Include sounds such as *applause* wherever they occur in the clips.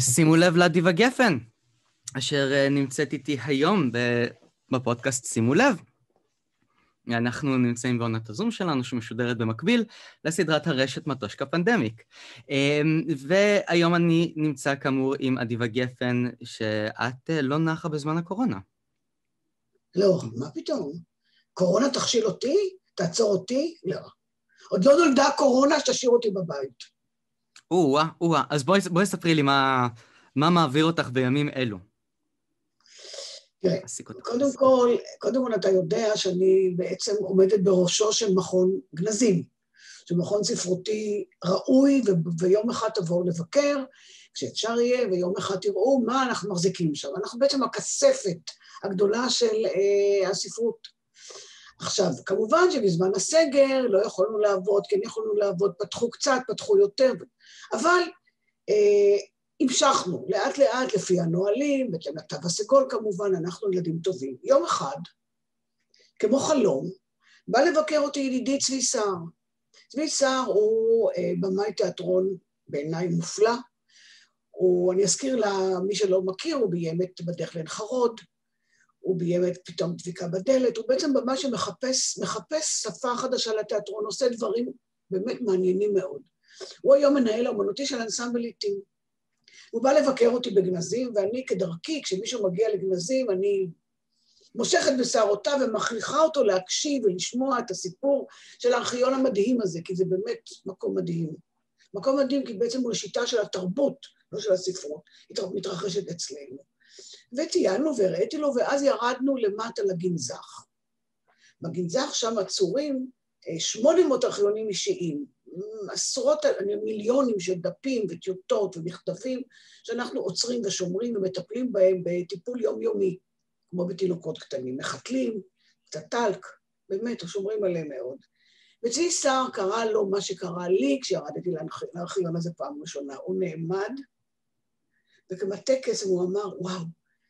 שימו לב לאדיבה גפן, אשר אה, נמצאת איתי היום בפודקאסט שימו לב. אנחנו נמצאים בעונת הזום שלנו, שמשודרת במקביל לסדרת הרשת מטושקה פנדמיק. אמ, והיום אני נמצא כאמור עם אדיבה גפן, שאת אה, לא נחה בזמן הקורונה. לא, מה פתאום? קורונה תכשיל אותי? תעצור אותי? לא. עוד לא נולדה קורונה שתשאיר אותי בבית. או-אה, או-אה. אז בואי, בואי ספרי לי מה, מה מעביר אותך בימים אלו. תראה, קודם כל, קודם כל אתה יודע שאני בעצם עומדת בראשו של מכון גנזים, של מכון ספרותי ראוי, ו- ויום אחד תבואו לבקר, כשאפשר יהיה, ויום אחד תראו מה אנחנו מחזיקים שם. אנחנו בעצם הכספת הגדולה של אה, הספרות. עכשיו, כמובן שבזמן הסגר לא יכולנו לעבוד, כן יכולנו לעבוד, פתחו קצת, פתחו יותר, אבל אה, המשכנו לאט לאט לפי הנהלים, בהתאם לתו הסגול כמובן, אנחנו ילדים טובים. יום אחד, כמו חלום, בא לבקר אותי ידידי צבי סער. צבי סער הוא אה, במאי תיאטרון בעיניי מופלא. הוא, אני אזכיר למי שלא מכיר, הוא ביים את בדרך לעין חרוד, הוא ביים את פתאום דביקה בדלת, הוא בעצם במה שמחפש מחפש שפה חדשה לתיאטרון, עושה דברים באמת מעניינים מאוד. הוא היום מנהל האומנותי של אנסמבל עיתים. הוא בא לבקר אותי בגנזים, ואני כדרכי, כשמישהו מגיע לגנזים, אני מושכת בשערותיו ומכריחה אותו להקשיב ולשמוע את הסיפור של הארכיון המדהים הזה, כי זה באמת מקום מדהים. מקום מדהים כי בעצם הוא השיטה של התרבות, לא של הספרות, מתרחשת אצלנו. וטיילנו והראיתי לו, ואז ירדנו למטה לגנזך. בגנזך שם עצורים 800 אה, ארכיונים אישיים, עשרות, מיליונים של דפים וטיוטות ומכתבים שאנחנו עוצרים ושומרים ומטפלים בהם בטיפול יומיומי, כמו בתינוקות קטנים, מחתלים, קצת טלק, באמת, שומרים עליהם מאוד. וצבי סער קרא לו מה שקרה לי כשירדתי לארכיון הזה פעם ראשונה. הוא נעמד, וכמטה קסם הוא אמר, וואו,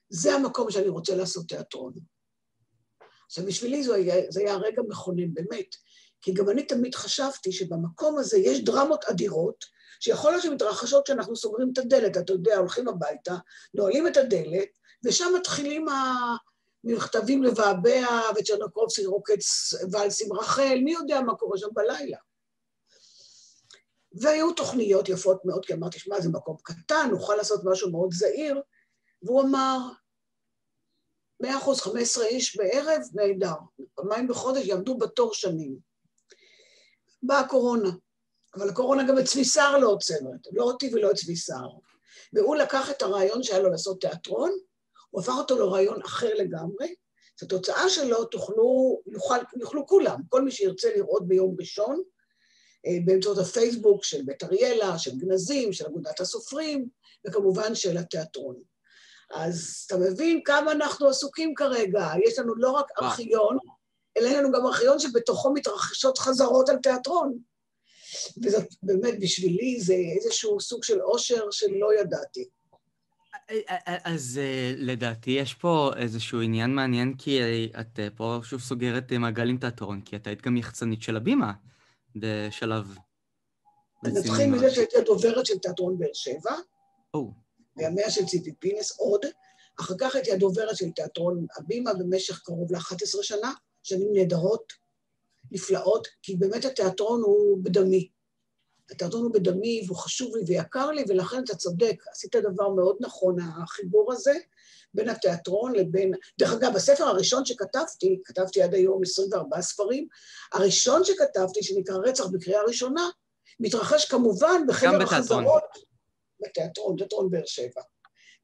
זה המקום שאני רוצה לעשות תיאטרון. עכשיו, בשבילי זה היה, זה היה רגע מכונן, באמת. כי גם אני תמיד חשבתי שבמקום הזה יש דרמות אדירות, שיכול להיות שמתרחשות כשאנחנו סוגרים את הדלת, אתה יודע, הולכים הביתה, נועלים את הדלת, ושם מתחילים המכתבים לבעבע, וצ'רנקובסקי רוקץ ואלס עם רחל, מי יודע מה קורה שם בלילה. והיו תוכניות יפות מאוד, כי אמרתי, שמע, זה מקום קטן, נוכל לעשות משהו מאוד זהיר, והוא אמר, מאה אחוז, חמש עשרה איש בערב, נהדר. פעמיים בחודש יעמדו בתור שנים. באה הקורונה. אבל הקורונה גם את צבי סער לא עוצרת, לא אותי ולא את צבי סער. והוא לקח את הרעיון שהיה לו לעשות תיאטרון, הוא הפך אותו לרעיון אחר לגמרי. את התוצאה שלו תוכלו, יוכל, יוכלו כולם, כל מי שירצה לראות ביום ראשון, אה, באמצעות הפייסבוק של בית אריאלה, של גנזים, של אגודת הסופרים, וכמובן של התיאטרון. אז אתה מבין כמה אנחנו עסוקים כרגע, יש לנו לא רק ארכיון, אלא אין לנו גם ארכיון שבתוכו מתרחשות חזרות על תיאטרון. וזאת באמת, בשבילי זה איזשהו סוג של אושר שלא ידעתי. אז אה, לדעתי יש פה איזשהו עניין מעניין, כי את אה, פה שוב סוגרת מעגל עם תיאטרון, כי את היית גם יחצנית של הבימה בשלב... נתחיל מזה שהייתי הדוברת של תיאטרון באר שבע, בימיה של ציפי פינס עוד, אחר כך הייתי הדוברת של תיאטרון הבימה במשך קרוב ל-11 שנה, שנים נהדרות, נפלאות, כי באמת התיאטרון הוא בדמי. התיאטרון הוא בדמי והוא חשוב לי ויקר לי, ולכן אתה צודק, עשית דבר מאוד נכון, החיבור הזה בין התיאטרון לבין... דרך אגב, הספר הראשון שכתבתי, כתבתי עד היום 24 ספרים, הראשון שכתבתי, שנקרא רצח בקריאה ראשונה, מתרחש כמובן בחדר החזרות. בתיאטרון, תיאטרון באר שבע.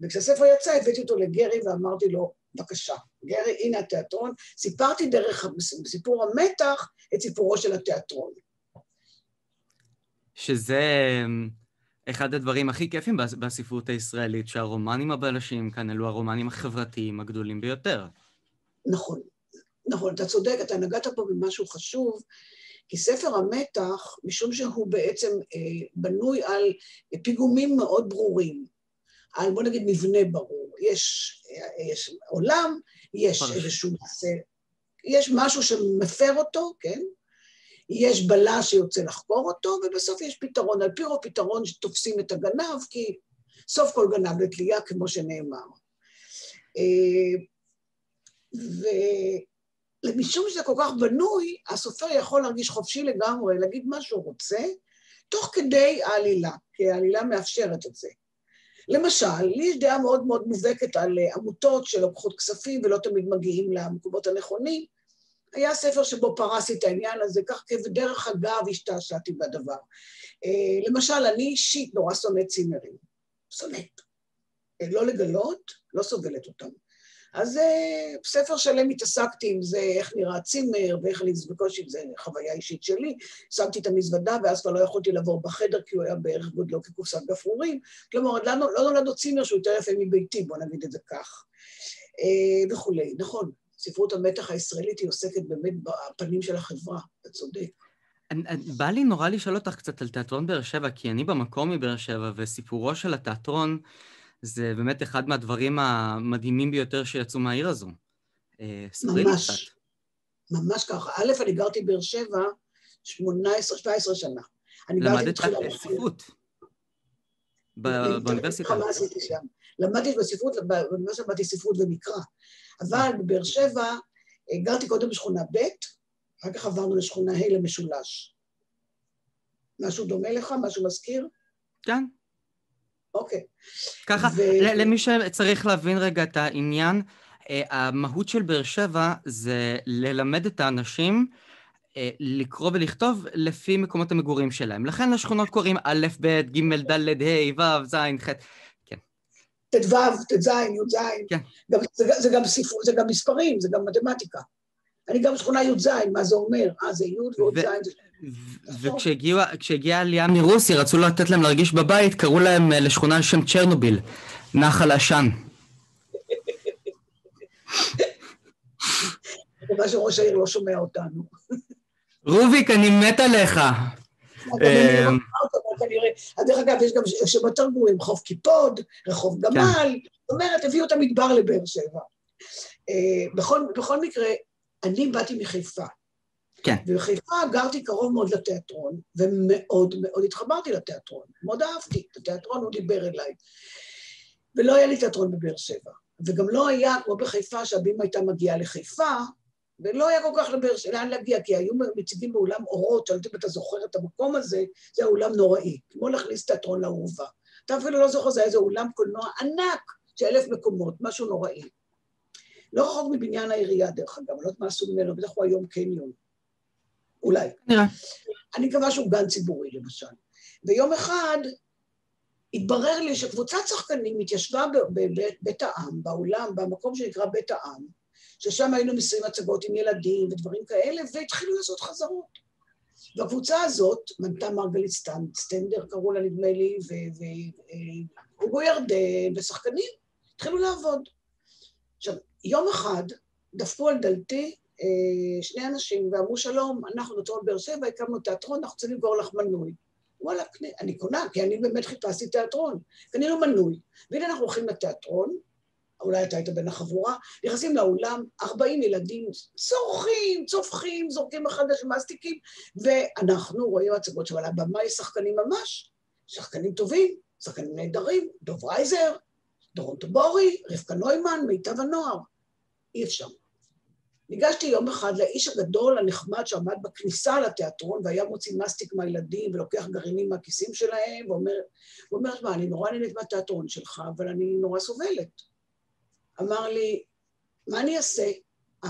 וכשהספר יצא, הבאתי אותו לגרי ואמרתי לו, בבקשה, גרי, הנה התיאטרון. סיפרתי דרך סיפור המתח את סיפורו של התיאטרון. שזה אמ, אחד הדברים הכי כיפים בספרות הישראלית, שהרומנים הבלשים כאן אלו הרומנים החברתיים הגדולים ביותר. נכון, נכון, אתה צודק, אתה נגעת פה במשהו חשוב, כי ספר המתח, משום שהוא בעצם אה, בנוי על פיגומים מאוד ברורים, על בוא נגיד מבנה ברור. יש, יש עולם, יש איזשהו מעשה, יש משהו שמפר אותו, כן? יש בלש שיוצא לחקור אותו, ובסוף יש פתרון. על פי רוב פתרון שתופסים את הגנב, כי סוף כל גנב לתלייה, כמו שנאמר. אה, ומשום שזה כל כך בנוי, הסופר יכול להרגיש חופשי לגמרי, להגיד מה שהוא רוצה, תוך כדי העלילה, כי העלילה מאפשרת את זה. למשל, לי יש דעה מאוד מאוד מובהקת על עמותות שלוקחות כספים ולא תמיד מגיעים למקומות הנכונים. היה ספר שבו פרסתי את העניין הזה, כך כבדרך אגב השתעשעתי בדבר. אה, למשל, אני אישית נורא שונאת צימרים. שונאת. אה, לא לגלות, לא סובלת אותם. אז אה, ספר שלם התעסקתי עם זה, איך נראה צימר, ואיך אני, בקושי, זה חוויה אישית שלי. שמתי את המזוודה, ואז כבר לא יכולתי לעבור בחדר, כי הוא היה בערך גודלו כקופסת גפרורים. כלומר, לא, לא נולד עוד צימר שהוא יותר יפה מביתי, בוא נגיד את זה כך. אה, וכולי. נכון, ספרות המתח הישראלית היא עוסקת באמת בפנים של החברה, אתה צודק. בא לי נורא לשאול אותך קצת על תיאטרון באר שבע, כי אני במקום מבאר שבע, וסיפורו של התיאטרון... זה באמת אחד מהדברים המדהימים ביותר שיצאו מהעיר הזו. אה, ממש, ממש ככה. א', אני גרתי באר שבע 18, 17 שנה. למדת ספרות. באוניברסיטה. מה עשיתי שם? למדתי בספרות, באוניברסיטה למדתי ספרות ומקרא. אבל בבאר שבע אה, גרתי קודם בשכונה ב', אחר כך עברנו לשכונה ה' למשולש. משהו דומה לך? משהו מזכיר? כן. אוקיי. ככה, ו... למי שצריך להבין רגע את העניין, אה, המהות של באר שבע זה ללמד את האנשים אה, לקרוא ולכתוב לפי מקומות המגורים שלהם. לכן לשכונות קוראים א', ב', ג', ד', ה', ו', ז', ח'. כן. ט"ו, ט"ז, י"ז. כן. זה, זה, גם ספר, זה גם מספרים, זה גם מתמטיקה. אני גם שכונה י"ז, מה זה אומר? אה, זה י' ועוד ז'. וכשהגיעה העלייה מרוסיה, רצו לתת להם להרגיש בבית, קראו להם אה, לשכונה על שם צ'רנוביל, נחל עשן. *laughs* מקווה שראש העיר לא שומע אותנו. *laughs* רוביק, אני מת עליך. אמ, אז דרך אגב, יש גם שמות תרגומים, חוף קיפוד, רחוב כן. גמל, זאת אומרת, הביאו את המדבר לבאר שבע. אה, בכל מקרה, אני באתי מחיפה. כן. ובחיפה גרתי קרוב מאוד לתיאטרון, ומאוד מאוד התחברתי לתיאטרון. מאוד אהבתי את התיאטרון, הוא דיבר אליי. ולא היה לי תיאטרון בבאר שבע. וגם לא היה, כמו בחיפה, שהבימה הייתה מגיעה לחיפה, ולא היה כל כך לבאר שבע, לאן להגיע, כי היו מציגים באולם אורות, שאני יודעת אם אתה זוכר את המקום הזה, זה היה אולם נוראי, כמו להכניס תיאטרון לאהובה. אתה אפילו לא זוכר, זה היה איזה אולם קולנוע ענק של אלף מקומות, משהו נוראי. לא רחוק מבניין העירייה, דרך אגב, אני לא יודעת מה עשו ממנו, בטח הוא היום קניון. אולי. אני מקווה שהוא גן ציבורי, למשל. ויום אחד התברר לי שקבוצת שחקנים התיישבה בבית העם, באולם, במקום שנקרא בית העם, ששם היינו מסיעים הצגות עם ילדים ודברים כאלה, והתחילו לעשות חזרות. והקבוצה הזאת מנתה מרגלית סטנדר, קראו לה נדמה לי, והוגו ירדן, ושחקנים התחילו לעבוד. עכשיו, יום אחד דפקו על דלתי אה, שני אנשים ואמרו, שלום, אנחנו בתיאטרון באר שבע, הקמנו תיאטרון, אנחנו רוצים למכור לך מנוי. וואלה, אני קונה, כי אני באמת חיפשתי תיאטרון. קנינו מנוי. והנה אנחנו הולכים לתיאטרון, אולי אתה היית בין החבורה, נכנסים לאולם, 40 ילדים צורכים, צופחים, זורקים אחד לשם מסטיקים, ואנחנו רואים הצגות שעל הבמה יש שחקנים ממש, שחקנים טובים, שחקנים נהדרים, דוב רייזר, דורון טובורי, רבקה נוימן, מיטב הנוער. אי אפשר. ניגשתי יום אחד לאיש הגדול הנחמד שעמד בכניסה לתיאטרון והיה מוציא מסטיק מהילדים ולוקח גרעינים מהכיסים שלהם ואומר, ואומר, מה, אני נורא נהנית מהתיאטרון שלך, אבל אני נורא סובלת. אמר לי, מה אני אעשה? Uh,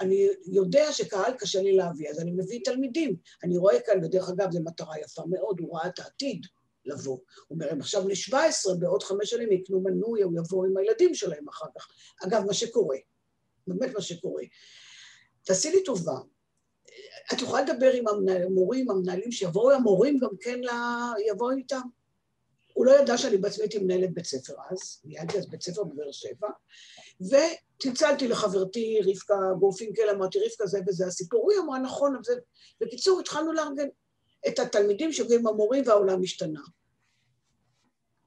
אני יודע שקהל קשה לי להביא, אז אני מביא תלמידים. אני רואה כאן, ודרך אגב, זו מטרה יפה מאוד, הוא ראה את העתיד לבוא. הוא אומר, הם עכשיו בני 17, בעוד חמש שנים יקנו מנוי, או יבואו עם הילדים שלהם אחר כך. אגב, מה שקורה. באמת מה שקורה. תעשי לי טובה, את יכולה לדבר עם המורים, המנהלים, שיבואו המורים גם כן, לה... יבואו איתם. הוא לא ידע שאני בעצמי הייתי מנהלת בית ספר אז, ניהלתי אז בית ספר בבאר שבע, וצלצלתי לחברתי רבקה גורפינקל, אמרתי, רבקה, זה וזה הסיפור. היא אמרה, נכון, אבל זה... בקיצור, התחלנו לארגן את התלמידים שהגיעו עם המורים והעולם השתנה.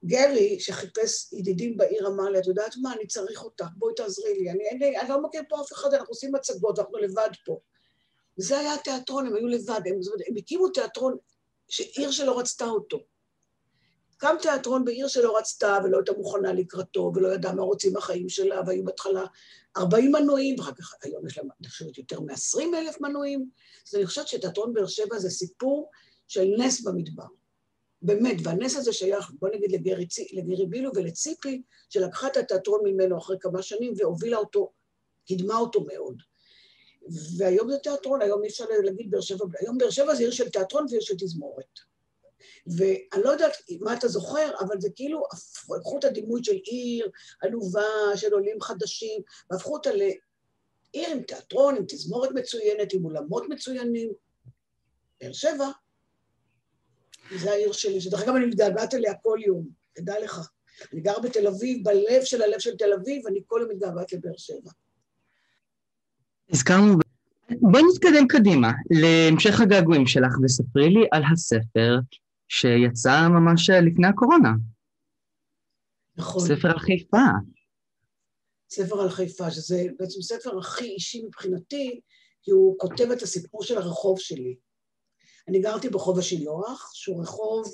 גרי, שחיפש ידידים בעיר, אמר לי, את יודעת מה, אני צריך אותך, בואי תעזרי לי. אני, אני, אני לא מכיר פה אף אחד, אנחנו עושים מצגות, אנחנו לבד פה. וזה היה התיאטרון, הם היו לבד, הם, הם הקימו תיאטרון, עיר שלא רצתה אותו. קם תיאטרון בעיר שלא רצתה ולא הייתה מוכנה לקראתו ולא ידעה מה רוצים החיים שלה, והיו בהתחלה 40 מנויים, ואחר כך היום יש לה, אני חושבת, יותר מ-20 אלף מנויים. אז אני חושבת שתיאטרון באר שבע זה סיפור של נס במדבר. באמת, והנס הזה שייך, בוא נגיד, לגרי, לגרי בילו ולציפי, שלקחה את התיאטרון ממנו אחרי כמה שנים והובילה אותו, קידמה אותו מאוד. והיום זה תיאטרון, היום אי אפשר להגיד באר שבע, היום באר שבע זה עיר של תיאטרון ועיר של תזמורת. ואני לא יודעת מה אתה זוכר, אבל זה כאילו, הפכו את הדימוי של עיר עלובה, של עולים חדשים, והפכו אותה לעיר עם תיאטרון, עם תזמורת מצוינת, עם אולמות מצוינים. באר שבע, זה העיר שלי, שדרך אגב אני מתגעגעת אליה כל יום, תדע לך. אני גר בתל אביב, בלב של הלב של תל אביב, ואני כל יום מתגעגעת לבאר שבע. הזכרנו... בואי נתקדם קדימה להמשך הגעגועים שלך וספרי לי על הספר שיצא ממש לפני הקורונה. נכון. ספר על חיפה. ספר על חיפה, שזה בעצם ספר הכי אישי מבחינתי, כי הוא כותב את הסיפור של הרחוב שלי. אני גרתי ברחוב השילוח, שהוא רחוב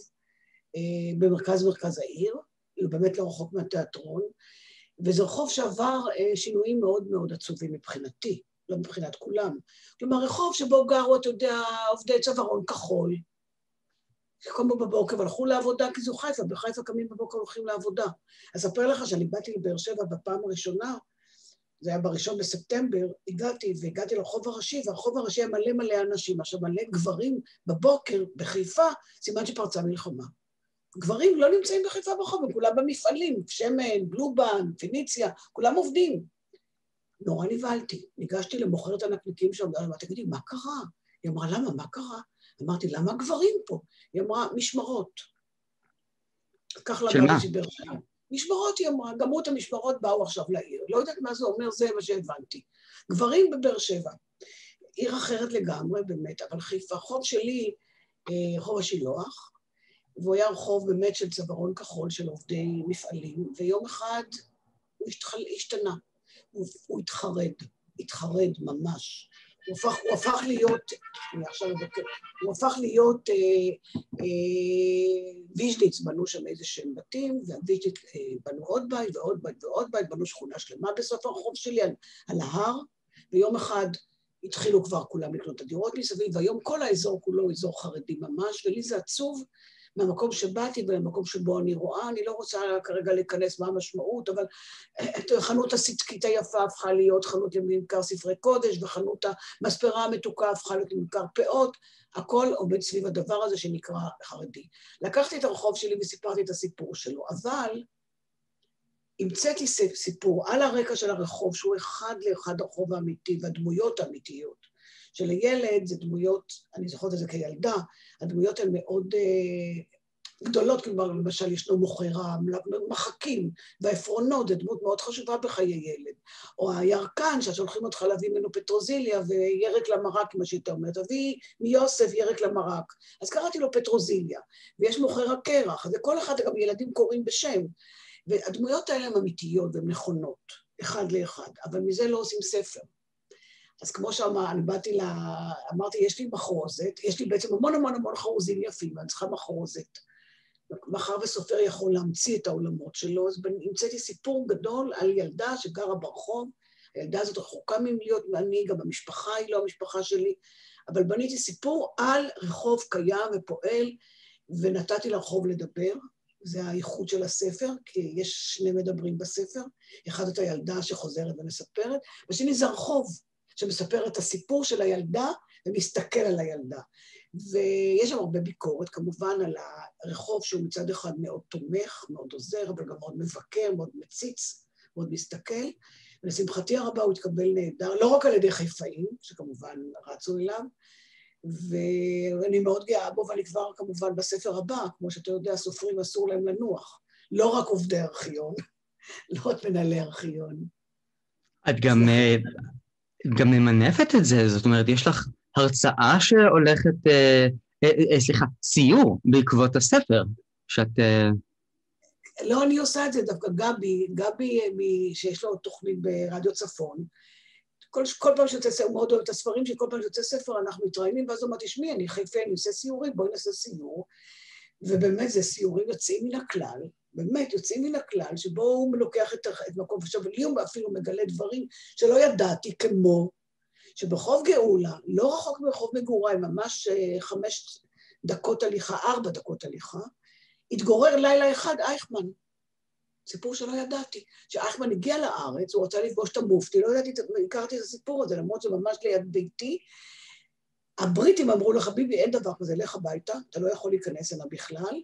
אה, במרכז מרכז העיר, הוא באמת לא רחוק מהתיאטרון, וזה רחוב שעבר אה, שינויים מאוד מאוד עצובים מבחינתי, לא מבחינת כולם. כלומר, רחוב שבו גרו, אתה יודע, עובדי צווארון כחול, שקמו בבוקר והלכו לעבודה כי זו חיפה, בחיפה קמים בבוקר והולכים לעבודה. אספר לך שאני באתי לבאר שבע בפעם הראשונה, זה היה בראשון בספטמבר, הגעתי והגעתי לרחוב הראשי, והרחוב הראשי היה מלא מלא אנשים, עכשיו מלא גברים בבוקר בחיפה, סימן שפרצה מלחמה. גברים לא נמצאים בחיפה ברחוב, הם כולם במפעלים, שמן, בלובן, פיניציה, כולם עובדים. נורא נבהלתי. ניגשתי למוכרת הנקניקים שם, אמרתי, תגידי, מה קרה? היא אמרה, למה, מה קרה? אמרתי, למה גברים פה? היא אמרה, משמרות. כך למדתי באר שבע. משמרות, היא אמרה, גמרו את המשמרות, באו עכשיו לעיר. לא יודעת מה זה אומר, זה מה שהבנתי. גברים בבאר שבע. עיר אחרת לגמרי, באמת, אבל חיפה, חוב שלי, אה, חוב השילוח, והוא היה רחוב באמת של צווארון כחול של עובדי מפעלים, ויום אחד הוא השתנה, הוא, הוא התחרד, התחרד ממש. הוא הפך, הוא הפך להיות, אני עכשיו אבקר, הוא הפך להיות אה, אה, ויז'ניץ, בנו שם איזה שהם בתים, והוויז'ניץ אה, בנו עוד בית ועוד בית ועוד בית, בנו שכונה שלמה בסוף הרחוב שלי על, על ההר, ויום אחד התחילו כבר כולם לקנות את הדירות מסביב, והיום כל האזור כולו אזור חרדי ממש, ולי זה עצוב מהמקום שבאתי ולמקום שבו אני רואה, אני לא רוצה כרגע להיכנס מה המשמעות, אבל אה, חנות הסדקית היפה הפכה להיות חנות לממכר ספרי קודש, וחנות המספרה המתוקה הפכה להיות לממכר פאות, הכל עומד סביב הדבר הזה שנקרא חרדי. לקחתי את הרחוב שלי וסיפרתי את הסיפור שלו, אבל המצאתי סיפור על הרקע של הרחוב, שהוא אחד לאחד הרחוב האמיתי והדמויות האמיתיות. שלילד זה דמויות, אני זוכרת את זה כילדה, הדמויות הן מאוד אה, גדולות, כלומר, למשל ישנו מוכרה, מחקים, והעפרונות זה דמות מאוד חשובה בחיי ילד. או הירקן, ששולחים אותך להביא ממנו פטרוזיליה וירק למרק, מה שאתה אומרת, תביא מיוסף ירק למרק. אז קראתי לו פטרוזיליה, ויש מוכר הקרח, אז לכל אחד גם ילדים קוראים בשם. והדמויות האלה הן אמיתיות והן נכונות, אחד לאחד, אבל מזה לא עושים ספר. אז כמו שאמר, אני באתי ל... אמרתי, יש לי מחרוזת, יש לי בעצם המון המון המון חרוזים יפים, ואני צריכה מחרוזת. מאחר וסופר יכול להמציא את העולמות שלו, אז המצאתי סיפור גדול על ילדה שגרה ברחוב, הילדה הזאת רחוקה ממלהיות אני, גם המשפחה היא לא המשפחה שלי, אבל בניתי סיפור על רחוב קיים ופועל, ונתתי לרחוב לדבר, זה הייחוד של הספר, כי יש שני מדברים בספר, אחד את הילדה שחוזרת ומספרת, והשני זה הרחוב. שמספר את הסיפור של הילדה ומסתכל על הילדה. ויש שם הרבה ביקורת, כמובן, על הרחוב שהוא מצד אחד מאוד תומך, מאוד עוזר, אבל גם מאוד מבקר, מאוד מציץ, מאוד מסתכל. ולשמחתי הרבה הוא התקבל נהדר, לא רק על ידי חיפאים, שכמובן רצו אליו, ואני מאוד גאה בו, ואני כבר כמובן בספר הבא, כמו שאתה יודע, סופרים אסור להם לנוח. לא רק עובדי ארכיון, *laughs* לא רק מנהלי ארכיון. את גם גם ממנפת את זה, זאת אומרת, יש לך הרצאה שהולכת, אה, אה, אה, סליחה, סיור בעקבות הספר, שאת... אה... לא אני עושה את זה, דווקא גבי, גבי מ, שיש לו תוכנית ברדיו צפון, כל, כל פעם שיוצא ספר, הוא מאוד אוהב את הספרים שכל פעם שיוצא ספר אנחנו מתראיינים, ואז הוא אומר, תשמעי, אני חיפה, אני עושה סיורים, בואי נעשה סיור. ובאמת זה סיורים יוצאים מן הכלל, באמת יוצאים מן הכלל, שבו הוא לוקח את, את מקום, לי הוא אפילו מגלה דברים שלא ידעתי, כמו שברחוב גאולה, לא רחוק מרחוב מגוריי, ממש אה, חמש דקות הליכה, ארבע דקות הליכה, התגורר לילה אחד אייכמן. סיפור שלא ידעתי. כשאייכמן הגיע לארץ, הוא רצה לפגוש את המופתי, לא ידעתי, הכרתי את הסיפור הזה, למרות שזה ממש ליד ביתי. הבריטים אמרו לו, חביבי, אין דבר כזה, לך הביתה, אתה לא יכול להיכנס הנה בכלל.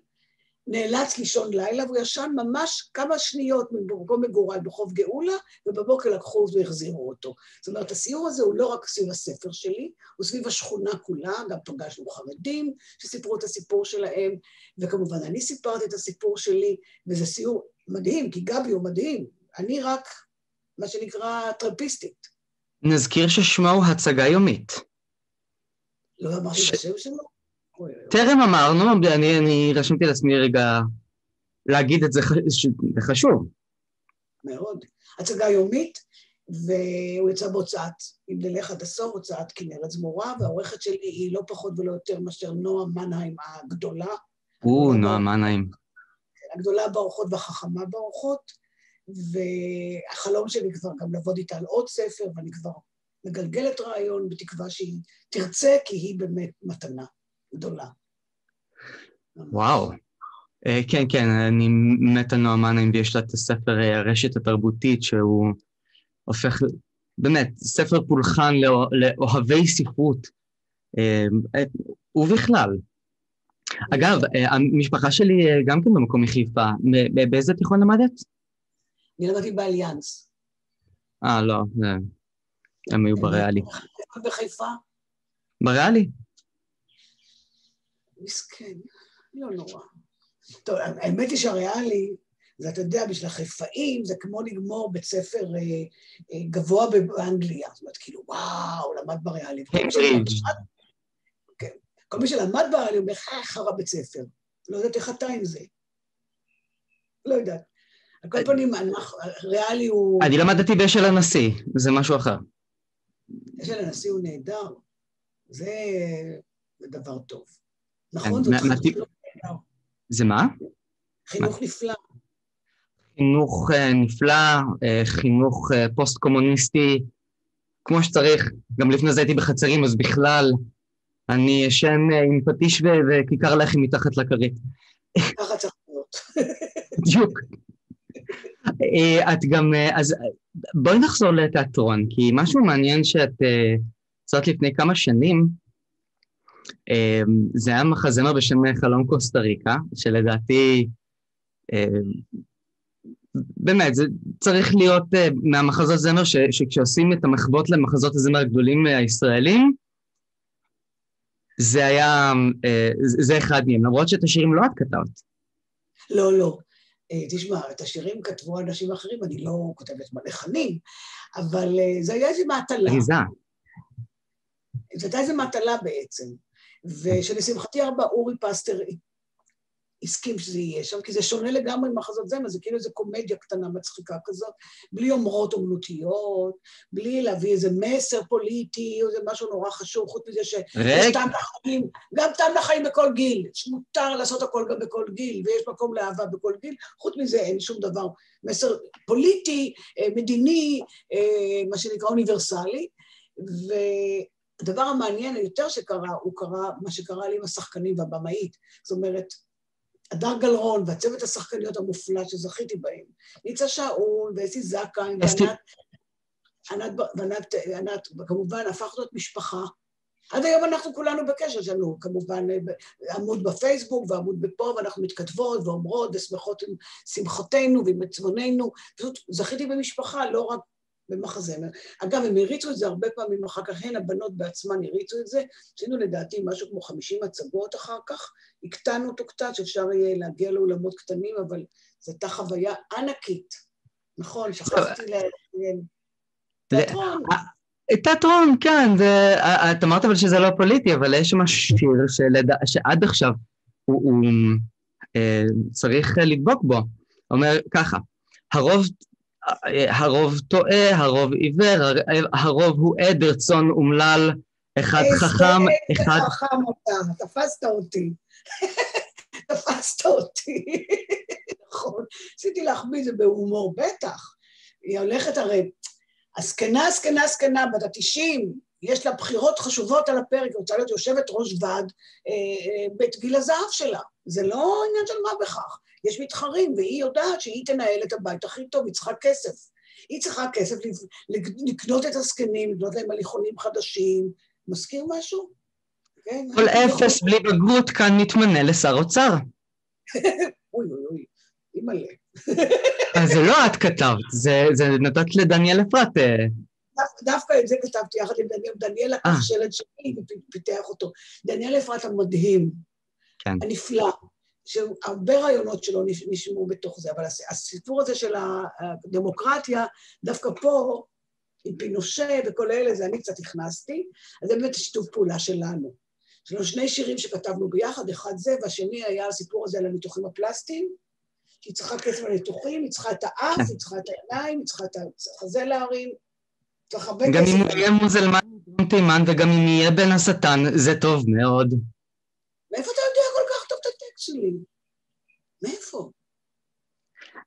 נאלץ לישון לילה, והוא ישן ממש כמה שניות ממקום מגוריי בחוף גאולה, ובבוקר לקחו אותו והחזירו אותו. זאת אומרת, הסיור הזה הוא לא רק סביב הספר שלי, הוא סביב השכונה כולה, גם פגשנו חרדים שסיפרו את הסיפור שלהם, וכמובן אני סיפרתי את הסיפור שלי, וזה סיור מדהים, כי גבי הוא מדהים. אני רק, מה שנקרא, טרמפיסטית. נזכיר ששמו הוא הצגה יומית. לא אמרתי את השם שלו? טרם אמרנו, אני, אני רשמתי לעצמי רגע להגיד את זה, זה חשוב. מאוד. הצגה יומית, והוא יצא בהוצאת, אם נלך עד הסוף, הוצאת כנרת זמורה, והעורכת שלי היא לא פחות ולא יותר מאשר נועה מנהיים הגדולה. או, נועה מנהיים. הגדולה באורחות והחכמה באורחות, והחלום שלי כבר גם לעבוד איתה על עוד ספר, ואני כבר מגלגלת רעיון בתקווה שהיא תרצה, כי היא באמת מתנה. גדולה. וואו. אה, כן, כן, אני מת על נועם מנהיים ויש לה את הספר אה, הרשת התרבותית שהוא הופך, באמת, ספר פולחן לאוהבי ספרות, אה, ובכלל. אגב, המשפחה שלי גם כן במקום מחיפה, באיזה תיכון למדת? אני למדתי באליאנס. אה, לא, הם היו בריאלי. בחיפה? בריאלי. מסכן, לא נורא. טוב, האמת היא שהריאלי, זה אתה יודע, בשביל החיפאים זה כמו לגמור בית ספר אה, אה, גבוה באנגליה. זאת אומרת, כאילו, וואו, למד בריאלי. כן. כל מי שלמד בריאלי אומר, אה, חרא בית ספר. לא יודעת איך אתה עם זה. לא יודעת. על כל פנים, ריאלי הוא... אני למדתי באשל הנשיא, זה משהו אחר. אשל הנשיא הוא נהדר. זה דבר טוב. נכון, זאת חינוך נהדר. זה מה? חינוך נפלא. חינוך אה, נפלא, אה, חינוך אה, פוסט-קומוניסטי, כמו שצריך. גם לפני זה הייתי בחצרים, אז בכלל, אני ישן עם פטיש וכיכר לחם מתחת לכרית. ככה צריך להיות. *laughs* בדיוק. את גם, אז בואי נחזור לתיאטרון, כי משהו מעניין שאת קצת לפני כמה שנים, זה היה מחזמר בשם חלום קוסטה ריקה, שלדעתי, אמ, באמת, זה צריך להיות אה, מהמחזות זמר, ש, שכשעושים את המחוות למחזות הזמר הגדולים הישראלים, זה היה, אה, זה אחד מהם, למרות שאת השירים לא את כתבת. לא, לא. אה, תשמע, את השירים כתבו אנשים אחרים, אני לא כותבת מלחנים, אבל זה היה איזו מטלה. אריזה. זו הייתה איזו מטלה בעצם. ושלשמחתי הרבה אורי פסטר הסכים שזה יהיה שם, כי זה שונה לגמרי ממחזות זמר, זה כאילו איזו קומדיה קטנה מצחיקה כזאת, בלי יומרות אומנותיות, בלי להביא איזה מסר פוליטי, או איזה משהו נורא חשוב, חוץ מזה שיש טעם לחיים, גם טעם לחיים בכל גיל, שמותר לעשות הכל גם בכל גיל, ויש מקום לאהבה בכל גיל, חוץ מזה אין שום דבר, מסר פוליטי, אה, מדיני, אה, מה שנקרא אוניברסלי, ו... הדבר המעניין היותר שקרה, הוא קרה, מה שקרה לי עם השחקנים והבמאית. זאת אומרת, הדר גלרון והצוות השחקניות המופלא שזכיתי בהם, ניצה שאול ואסי זכאי וענת, ענת, וענת, ענת, כמובן הפכנו את משפחה. עד היום אנחנו כולנו בקשר, יש לנו כמובן עמוד בפייסבוק ועמוד בפה, ואנחנו מתכתבות ואומרות ושמחות עם שמחותינו ועם עצבוננו. פשוט זכיתי במשפחה, לא רק במחזמר. אגב, הם הריצו את זה הרבה פעמים אחר כך, הן הבנות בעצמן הריצו את זה, עשינו לדעתי משהו כמו 50 הצגות אחר כך, הקטנו אותו קצת, שאפשר יהיה להגיע לאולמות קטנים, אבל זו הייתה חוויה ענקית. נכון, שכחתי לעניין. תיאטרון. תיאטרון, כן, את אמרת אבל שזה לא פוליטי, אבל יש שם שיר שעד עכשיו הוא אה, צריך לדבוק בו. אומר ככה, הרוב הרוב טועה, הרוב עיוור, הרוב הוא עדר צאן אומלל, אחד חכם, אחד... איזה חכם אתה, תפסת אותי. *laughs* תפסת אותי. *laughs* נכון, ניסיתי להחביא את זה בהומור, בטח. היא הולכת הרי, הזקנה, זקנה, זקנה, בת התשעים, יש לה בחירות חשובות על הפרק, היא רוצה להיות יושבת ראש ועד אה, אה, בית גיל הזהב שלה. זה לא עניין של מה בכך. יש מתחרים, והיא יודעת שהיא תנהל את הבית הכי טוב, היא צריכה כסף. היא צריכה כסף לקנות את הזקנים, לקנות להם הליכונים חדשים. מזכיר משהו? כן? כל אפס בלי בגרות כאן מתמנה לשר אוצר. *laughs* אוי אוי אוי, אימא'לה. אז זה לא את כתבת, זה נתת לדניאל אפרת. אה. דווקא את זה כתבתי יחד עם דניאל, דניאל לקח אה. שלד שלי ופיתח אותו. דניאל אפרת המדהים, כן. הנפלא, שהרבה רעיונות שלו נשמעו בתוך זה, אבל הסיפור הזה של הדמוקרטיה, דווקא פה, עם פינושה וכל אלה, זה אני קצת הכנסתי, אז זה באמת שיתוף פעולה שלנו. יש לנו שני שירים שכתבנו ביחד, אחד זה, והשני היה הסיפור הזה על הניתוחים הפלסטיים, שהיא צריכה כסף לניתוחים, היא צריכה את האף. היא צריכה את העיניים, היא צריכה את החזה להרים, צריך הרבה כסף. גם אם הוא יהיה מוזלמן תימן וגם אם יהיה בן השטן, זה טוב מאוד. מאיפה אתה יודע כל כך טוב את הטקסט שלי? מאיפה?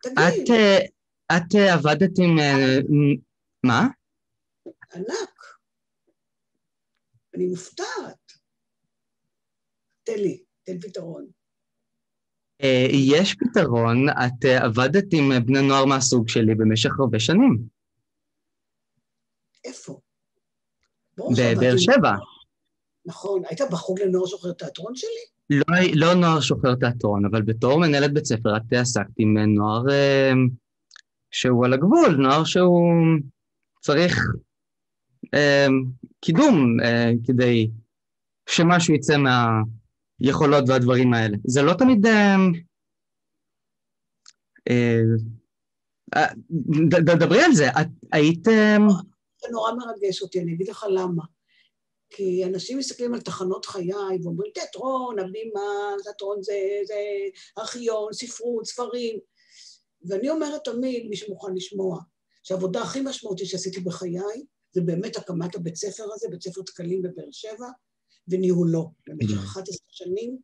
תגיד. את, אה, את אה, עבדת עם... אה, מה? ענק. אני מופתעת. תן לי, תן פתרון. יש פתרון, את עבדת עם בני נוער מהסוג שלי במשך הרבה שנים. איפה? בבאר שבע. נכון, היית בחוג לנוער שוחר תיאטרון שלי? לא, לא נוער שוחר תיאטרון, אבל בתור מנהלת בית ספר את עסקת עם נוער אה, שהוא על הגבול, נוער שהוא צריך אה, קידום אה, כדי שמשהו יצא מהיכולות והדברים האלה. זה לא תמיד... אה, אה, דברי על זה, את היית... אה, זה נורא מרגש אותי, אני אגיד לך למה. כי אנשים מסתכלים על תחנות חיי ואומרים, תיאטרון, הבימה, תיאטרון זה, זה ארכיון, ספרות, ספרים. ואני אומרת תמיד, מי שמוכן לשמוע, שהעבודה הכי משמעותית שעשיתי בחיי, זה באמת הקמת הבית ספר הזה, בית ספר תקלים בבאר שבע, וניהולו במשך 11 שנים,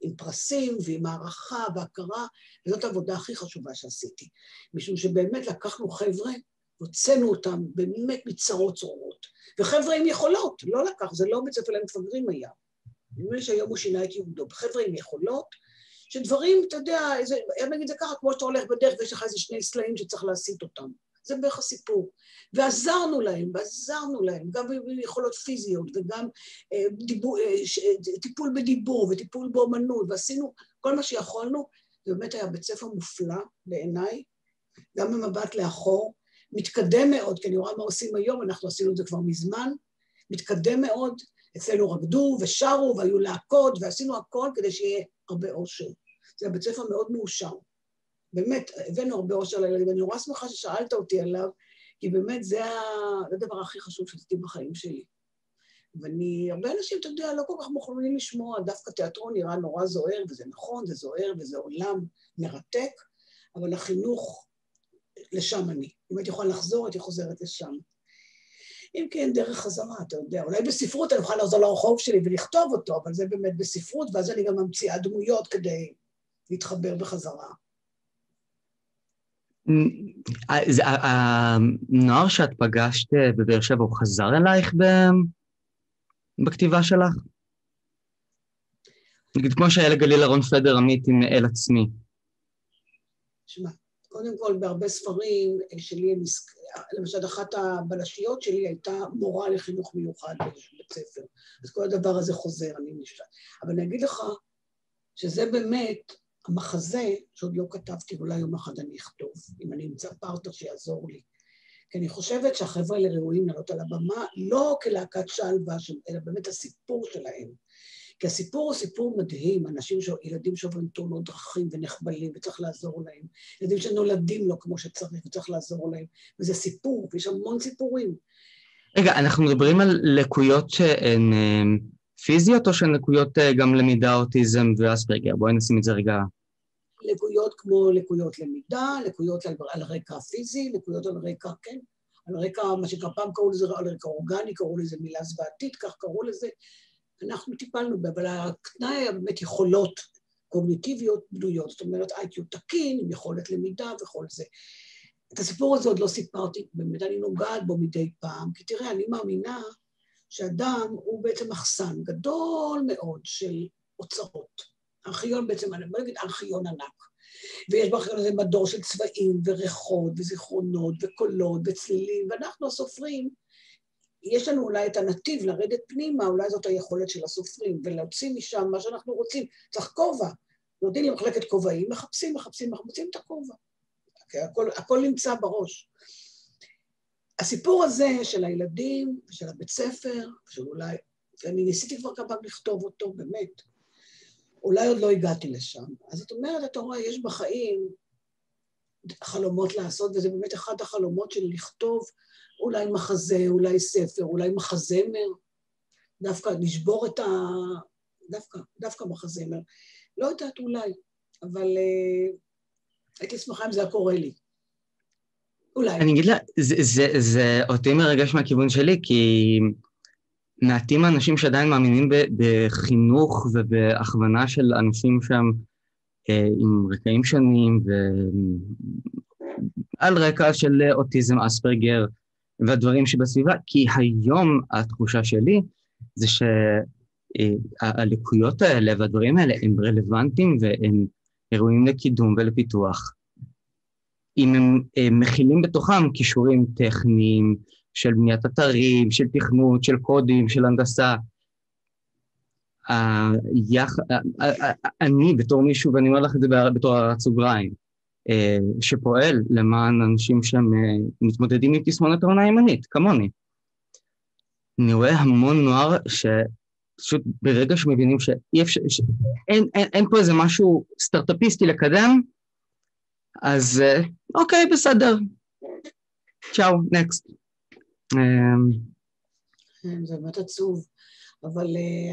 עם פרסים ועם הערכה והכרה, וזאת העבודה הכי חשובה שעשיתי. משום שבאמת לקחנו חבר'ה, הוצאנו אותם באמת מצרות צרורות. וחבר'ה עם יכולות, לא לקח, זה לא בית ספר למפגרים היה. נדמה לי שהיום הוא שינה את יהודו. חבר'ה עם יכולות, שדברים, אתה יודע, איזה, אגיד זה ככה, כמו שאתה הולך בדרך ויש לך איזה שני סלעים שצריך להסיט אותם. זה בערך הסיפור. ועזרנו להם, ועזרנו להם, גם ביכולות פיזיות, וגם אה, דיבור, אה, ש, אה, טיפול בדיבור, וטיפול באומנות, ועשינו כל מה שיכולנו. זה באמת היה בית ספר מופלא בעיניי, גם במבט לאחור, מתקדם מאוד, כי אני רואה מה עושים היום, אנחנו עשינו את זה כבר מזמן, מתקדם מאוד, אצלנו רקדו ושרו והיו להקות ועשינו הכל כדי שיהיה הרבה אושר. זה בית ספר מאוד מאושר. באמת, הבאנו הרבה אושר לילדים, ואני נורא שמחה ששאלת אותי עליו, כי באמת זה הדבר הכי חשוב שעשיתי בחיים שלי. ואני, הרבה אנשים, אתה יודע, לא כל כך מוכנים לשמוע, דווקא תיאטרון נראה נורא זוהר, וזה נכון, זה זוהר וזה עולם מרתק, אבל החינוך לשם אני. אם הייתי יכולה לחזור, הייתי חוזרת לשם. אם כן, דרך חזרה, אתה יודע. אולי בספרות אני יכולה לחזור לרחוב שלי ולכתוב אותו, אבל זה באמת בספרות, ואז אני גם ממציאה דמויות כדי להתחבר בחזרה. הנוער שאת פגשת אה, בבאר שבע, הוא חזר אלייך בכתיבה שלך? נגיד, כמו שהיה לגליל אהרון פדר עמית עם אל עצמי. שמע, קודם כל, בהרבה ספרים שלי, למשל, אחת הבלשיות שלי הייתה מורה לחינוך מיוחד בבית ספר. אז כל הדבר הזה חוזר, אני נשאר. אבל אני אגיד לך שזה באמת המחזה שעוד לא כתבתי, ואולי יום אחד אני אכתוב, אם אני אמצא פרטר שיעזור לי. כי אני חושבת שהחבר'ה האלה ראויים לעלות על הבמה, לא כלהקת שלווה, אלא באמת הסיפור שלהם. כי הסיפור הוא סיפור מדהים, אנשים, ש... ילדים שעוברים תאונות דרכים ונחבלים וצריך לעזור להם, ילדים שנולדים לא כמו שצריך וצריך לעזור להם, וזה סיפור, ויש המון סיפורים. רגע, אנחנו מדברים על לקויות שהן אה, פיזיות או שהן לקויות אה, גם למידה, אוטיזם ואספרגר? בואי נשים את זה רגע. לקויות כמו לקויות למידה, לקויות על, על רקע פיזי, לקויות על רקע, כן, על רקע, מה שפעם קראו לזה על רקע אורגני, קראו לזה מילה זוועתית, כך קראו לזה, אנחנו טיפלנו בה, אבל התנאי באמת יכולות. קוגניטיביות בנויות, זאת אומרת איי-קיו תקין, עם יכולת למידה וכל זה. את הסיפור הזה עוד לא סיפרתי, באמת אני נוגעת בו מדי פעם, כי תראה, אני מאמינה שאדם הוא בעצם מחסן גדול מאוד של אוצרות. ארכיון בעצם, אני לא אגיד ארכיון ענק. ויש בארכיון הזה מדור של צבעים וריחות וזיכרונות וקולות וצלילים, ואנחנו הסופרים, יש לנו אולי את הנתיב לרדת פנימה, אולי זאת היכולת של הסופרים, ולהוציא משם מה שאנחנו רוצים. צריך כובע. יורדים למחלקת כובעים, מחפשים, מחפשים, מחפשים את הכובע. הכל, הכל נמצא בראש. הסיפור הזה של הילדים, של הבית ספר, של אולי, ואני ניסיתי כבר כמה לכתוב אותו, באמת, אולי עוד לא הגעתי לשם. אז את אומרת, אתה רואה, יש בחיים חלומות לעשות, וזה באמת אחד החלומות של לכתוב אולי מחזה, אולי ספר, אולי מחזמר, דווקא לשבור את ה... דווקא, דווקא מחזמר. לא יודעת, אולי, אבל uh, הייתי שמחה אם זה היה קורה לי. אולי. אני אגיד לה, זה, זה, זה אותי מרגש מהכיוון שלי, כי מעטים האנשים שעדיין מאמינים בחינוך ובהכוונה של אנשים שם אה, עם רקעים שונים ועל רקע של אוטיזם, אספרגר והדברים שבסביבה, כי היום התחושה שלי זה שהלקויות האלה והדברים האלה הם רלוונטיים והם ראויים לקידום ולפיתוח. אם הם, הם מכילים בתוכם כישורים טכניים של בניית אתרים, של תכנות, של קודים, של הנדסה. אני בתור מישהו, ואני אומר לך את זה בתור הערת סוגריים, אה, שפועל למען אנשים שהם אה, מתמודדים עם תסמונת העונה הימנית, כמוני. אני רואה המון נוער שפשוט ברגע שמבינים שאי אפשר, שאין אין, אין פה איזה משהו סטארט-אפיסטי לקדם, אז אה, אוקיי, בסדר. צ'או, נקסט. כן, זה באמת עצוב. אבל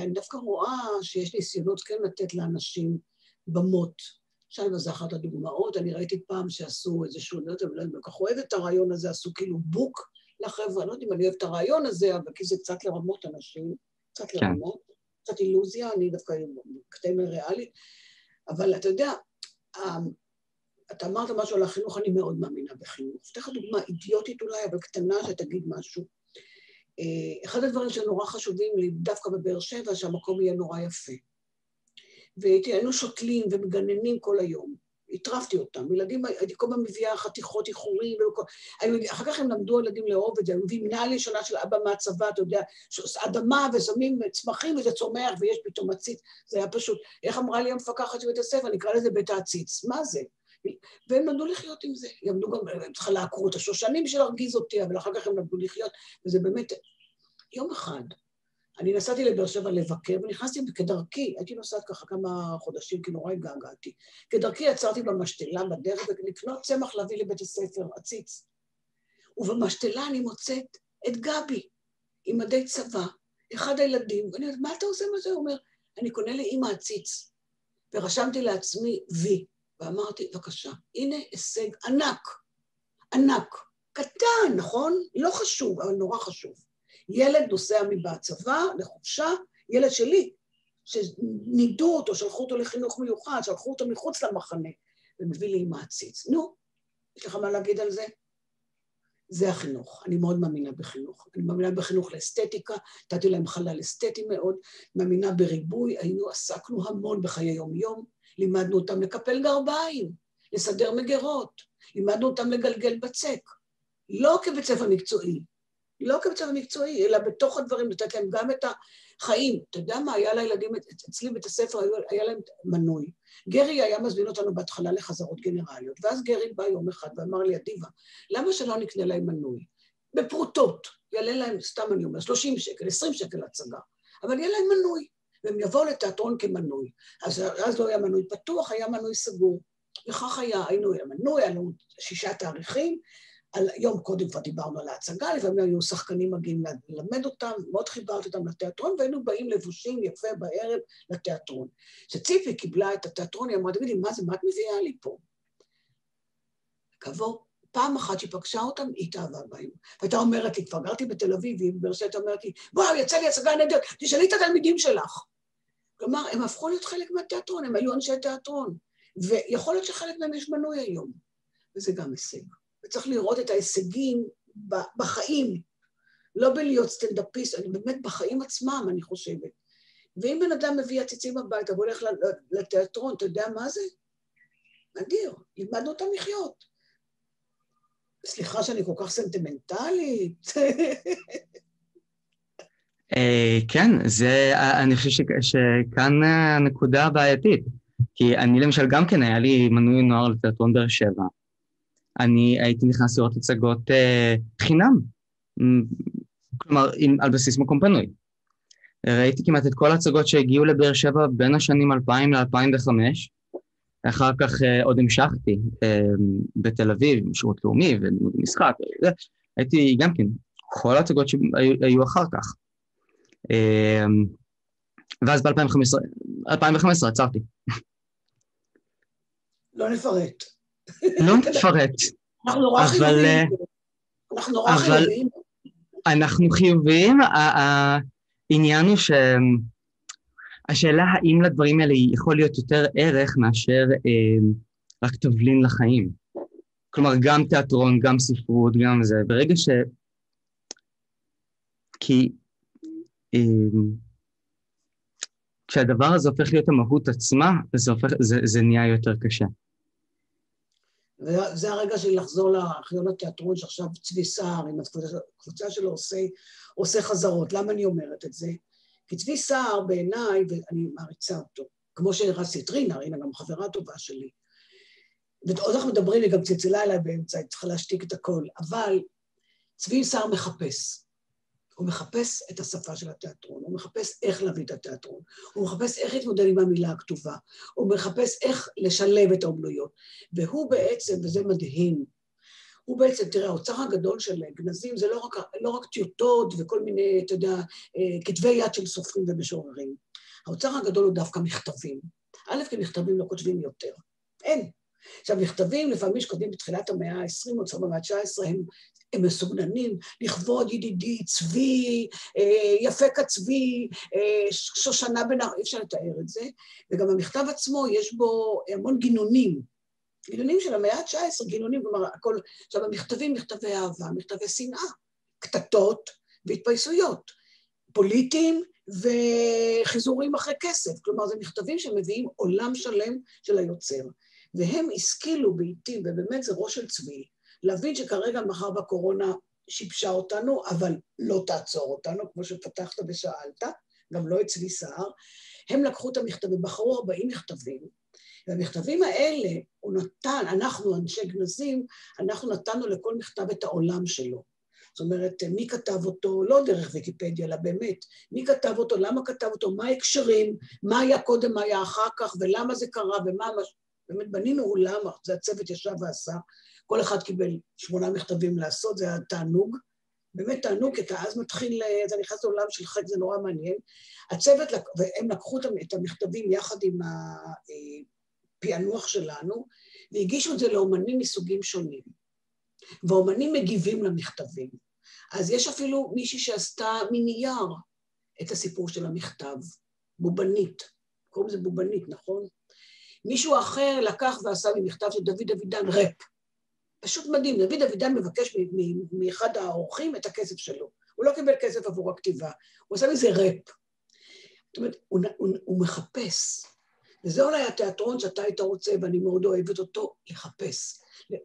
אני דווקא רואה שיש ניסיונות כן לתת לאנשים במות. עכשיו זה אחת הדוגמאות, אני ראיתי פעם שעשו איזשהו, אני לא יודעת, אני לא כל כך אוהבת את הרעיון הזה, עשו כאילו בוק לחבר'ה, אני לא יודעת אם אני אוהבת את הרעיון הזה, אבל כי זה קצת לרמות אנשים, קצת כן. לרמות, קצת אילוזיה, אני דווקא קטעים ריאלית, אבל אתה יודע, אתה אמרת משהו על החינוך, אני מאוד מאמינה בחינוך. אתן לך דוגמה אידיוטית אולי, אבל קטנה, שתגיד משהו. אה, אחד הדברים שנורא חשובים לי, דווקא בבאר שבע, שהמקום יהיה נורא יפה. והיינו שותלים ומגננים כל היום. הטרפתי אותם. ילדים, הייתי כל הזמן מביאה חתיכות איחורים, אחר כך הם למדו ילדים לאהוב את זה, הם מביאים מנהל ראשונה של אבא מהצבא, אתה יודע, אדמה ושמים צמחים וזה צומח ויש פתאום עציץ, זה היה פשוט. איך אמרה לי המפקחת של בית הספר? נקרא לזה בית העציץ. מה זה? והם למדו לחיות עם זה. למדו גם, הם צריכה לעקור את השושנים בשביל להרגיז אותי, אבל אחר כך הם למדו לחיות, וזה באמת... יום אחד, אני נסעתי לבאר שבע לבקר, ונכנסתי כדרכי, הייתי נוסעת ככה כמה חודשים, כי נורא התגעגעתי. כדרכי יצרתי במשתלה בדרך לקנות צמח להביא לבית הספר, עציץ. ובמשתלה אני מוצאת את גבי, עם מדי צבא, אחד הילדים, ואני אומרת, מה אתה עושה מה זה? הוא אומר, אני קונה לאימא עציץ. ורשמתי לעצמי וי. ואמרתי, בבקשה, הנה הישג ענק, ענק, קטן, נכון? לא חשוב, אבל נורא חשוב. ילד נוסע מהצבא לחופשה, ילד שלי, שנידו אותו, שלחו אותו לחינוך מיוחד, שלחו אותו מחוץ למחנה, ומביא לי עם העציץ. נו, יש לך מה להגיד על זה? זה החינוך. אני מאוד מאמינה בחינוך. אני מאמינה בחינוך לאסתטיקה, נתתי להם חלל אסתטי מאוד, מאמינה בריבוי, היינו, עסקנו המון בחיי יום-יום, לימדנו אותם לקפל גרביים, לסדר מגירות, לימדנו אותם לגלגל בצק. לא כבית ספר מקצועי, לא ספר מקצועי, אלא בתוך הדברים, לתת להם גם את החיים. אתה יודע מה, היה לילדים, אצלי בבית הספר היה להם מנוי. גרי היה מזמין אותנו בהתחלה לחזרות גנרליות, ואז גרי בא יום אחד ואמר לי, אדיבה, למה שלא נקנה להם מנוי? בפרוטות, יעלה להם, סתם אני אומר, 30 שקל, 20 שקל הצגה, אבל יהיה להם מנוי. והם יבואו לתיאטרון כמנוי. אז, אז לא היה מנוי פתוח, היה מנוי סגור. וכך היה, היינו מנוי, היה לנו שישה תאריכים, על יום קודם כבר דיברנו על ההצגה, לפעמים היו שחקנים מגיעים ללמד אותם, מאוד חיברתי אותם לתיאטרון, והיינו באים לבושים יפה בערב לתיאטרון. כשציפי קיבלה את התיאטרון, היא אמרה, תגידי, מה זה, מה את מביאה לי פה? כעבור פעם אחת שהיא פגשה אותם, היא התאהבה בהם. והייתה אומרת לי, כבר גרתי בתל אביב, והיא באר שבע אומרת לי, וואו, יצא לי הצגה נהדרת, תשאלי את התלמידים שלך. כלומר, הם הפכו להיות חלק מהתיאטרון, הם היו אנשי תיאטרון. ויכול להיות שחלק מהם יש מנוי היום, וזה גם הישג. וצריך לראות את ההישגים בחיים, לא בלהיות סטנדאפיסט, אני באמת בחיים עצמם, אני חושבת. ואם בן אדם מביא עציצים הביתה והולך לתיאטרון, אתה יודע מה זה? נדיר, לימדנו אותם לחיות. סליחה שאני כל כך סנטימנטלית. *laughs* אה, כן, זה, אני חושב שכאן הנקודה הבעייתית. כי אני למשל גם כן, היה לי מנוי נוער לתיאטרון באר שבע. אני הייתי נכנס לראות הצגות אה, חינם, כלומר, עם, על בסיס מקום פנוי. ראיתי כמעט את כל ההצגות שהגיעו לבאר שבע בין השנים 2000 ל-2005, אחר כך אה, עוד המשכתי אה, בתל אביב עם שירות לאומי ולימוד משחק, הייתי גם כן, כל ההצגות שהיו אחר כך. אה, ואז ב-2015 עצרתי. לא נפרט. לא נפרט. אנחנו נורא חיוביים. אנחנו נורא חיוביים. אנחנו חיוביים, העניין הוא ש... השאלה האם לדברים האלה יכול להיות יותר ערך מאשר אה, רק תבלין לחיים. כלומר, גם תיאטרון, גם ספרות, גם זה. ברגע ש... כי אה, כשהדבר הזה הופך להיות המהות עצמה, זה, הופך, זה, זה נהיה יותר קשה. וזה הרגע שלי לחזור לארכיון התיאטרון שעכשיו צבי סער עם הקבוצה שלו עושה, עושה חזרות. למה אני אומרת את זה? כי צבי סער בעיניי, ואני מעריצה אותו, כמו שהרצתי את רינה, רינה גם חברה טובה שלי. ועוד אנחנו מדברים, היא גם צלצלה אליי באמצע, היא צריכה להשתיק את הכל, אבל צבי סער מחפש. הוא מחפש את השפה של התיאטרון, הוא מחפש איך להביא את התיאטרון, הוא מחפש איך להתמודד עם המילה הכתובה, הוא מחפש איך לשלב את האומנויות. והוא בעצם, וזה מדהים, הוא בעצם, תראה, האוצר הגדול של גנזים זה לא רק, לא רק טיוטות וכל מיני, אתה יודע, אה, כתבי יד של סופרים ומשוררים. האוצר הגדול הוא דווקא מכתבים. א', כי מכתבים לא כותבים יותר. אין. עכשיו, מכתבים, לפעמים שכותבים בתחילת המאה ה-20 או סוף המאה ה-19, הם, הם מסוגננים לכבוד ידידי צבי, אה, יפה כצבי, אה, שושנה בן אי אפשר לתאר את זה. וגם המכתב עצמו, יש בו המון גינונים. גינונים של המאה ה-19, גינונים, כלומר, הכל... עכשיו, המכתבים, מכתבי אהבה, מכתבי שנאה, קטטות והתפייסויות, פוליטיים וחיזורים אחרי כסף. כלומר, זה מכתבים שמביאים עולם שלם של היוצר. והם השכילו בעיתים, ובאמת זה ראש של צבי, להבין שכרגע מחר בקורונה שיבשה אותנו, אבל לא תעצור אותנו, כמו שפתחת ושאלת, גם לא את צבי סער. הם לקחו את המכתבים, בחרו 40 מכתבים, והמכתבים האלה, הוא נתן, אנחנו אנשי גנזים, אנחנו נתנו לכל מכתב את העולם שלו. זאת אומרת, מי כתב אותו, לא דרך ויקיפדיה, אלא באמת, מי כתב אותו, למה כתב אותו, מה ההקשרים, מה היה קודם, מה היה אחר כך, ולמה זה קרה, ומה... באמת בנינו אולם, זה הצוות ישב ועשה, כל אחד קיבל שמונה מכתבים לעשות, זה היה תענוג. באמת תענוג, כי אתה אז מתחיל, אתה נכנס לעולם של חלק, זה נורא מעניין. הצוות, והם לקחו את המכתבים יחד עם הפענוח שלנו, והגישו את זה לאומנים מסוגים שונים. ואומנים מגיבים למכתבים. אז יש אפילו מישהי שעשתה מנייר את הסיפור של המכתב, בובנית. קוראים לזה בובנית, נכון? מישהו אחר לקח ועשה ממכתב של דוד אבידן ראפ. פשוט מדהים, דוד אבידן מבקש מאחד האורחים את הכסף שלו. הוא לא קיבל כסף עבור הכתיבה, הוא עשה מזה ראפ. זאת אומרת, הוא, הוא, הוא מחפש. וזה אולי התיאטרון שאתה היית רוצה, ואני מאוד אוהבת אותו, לחפש.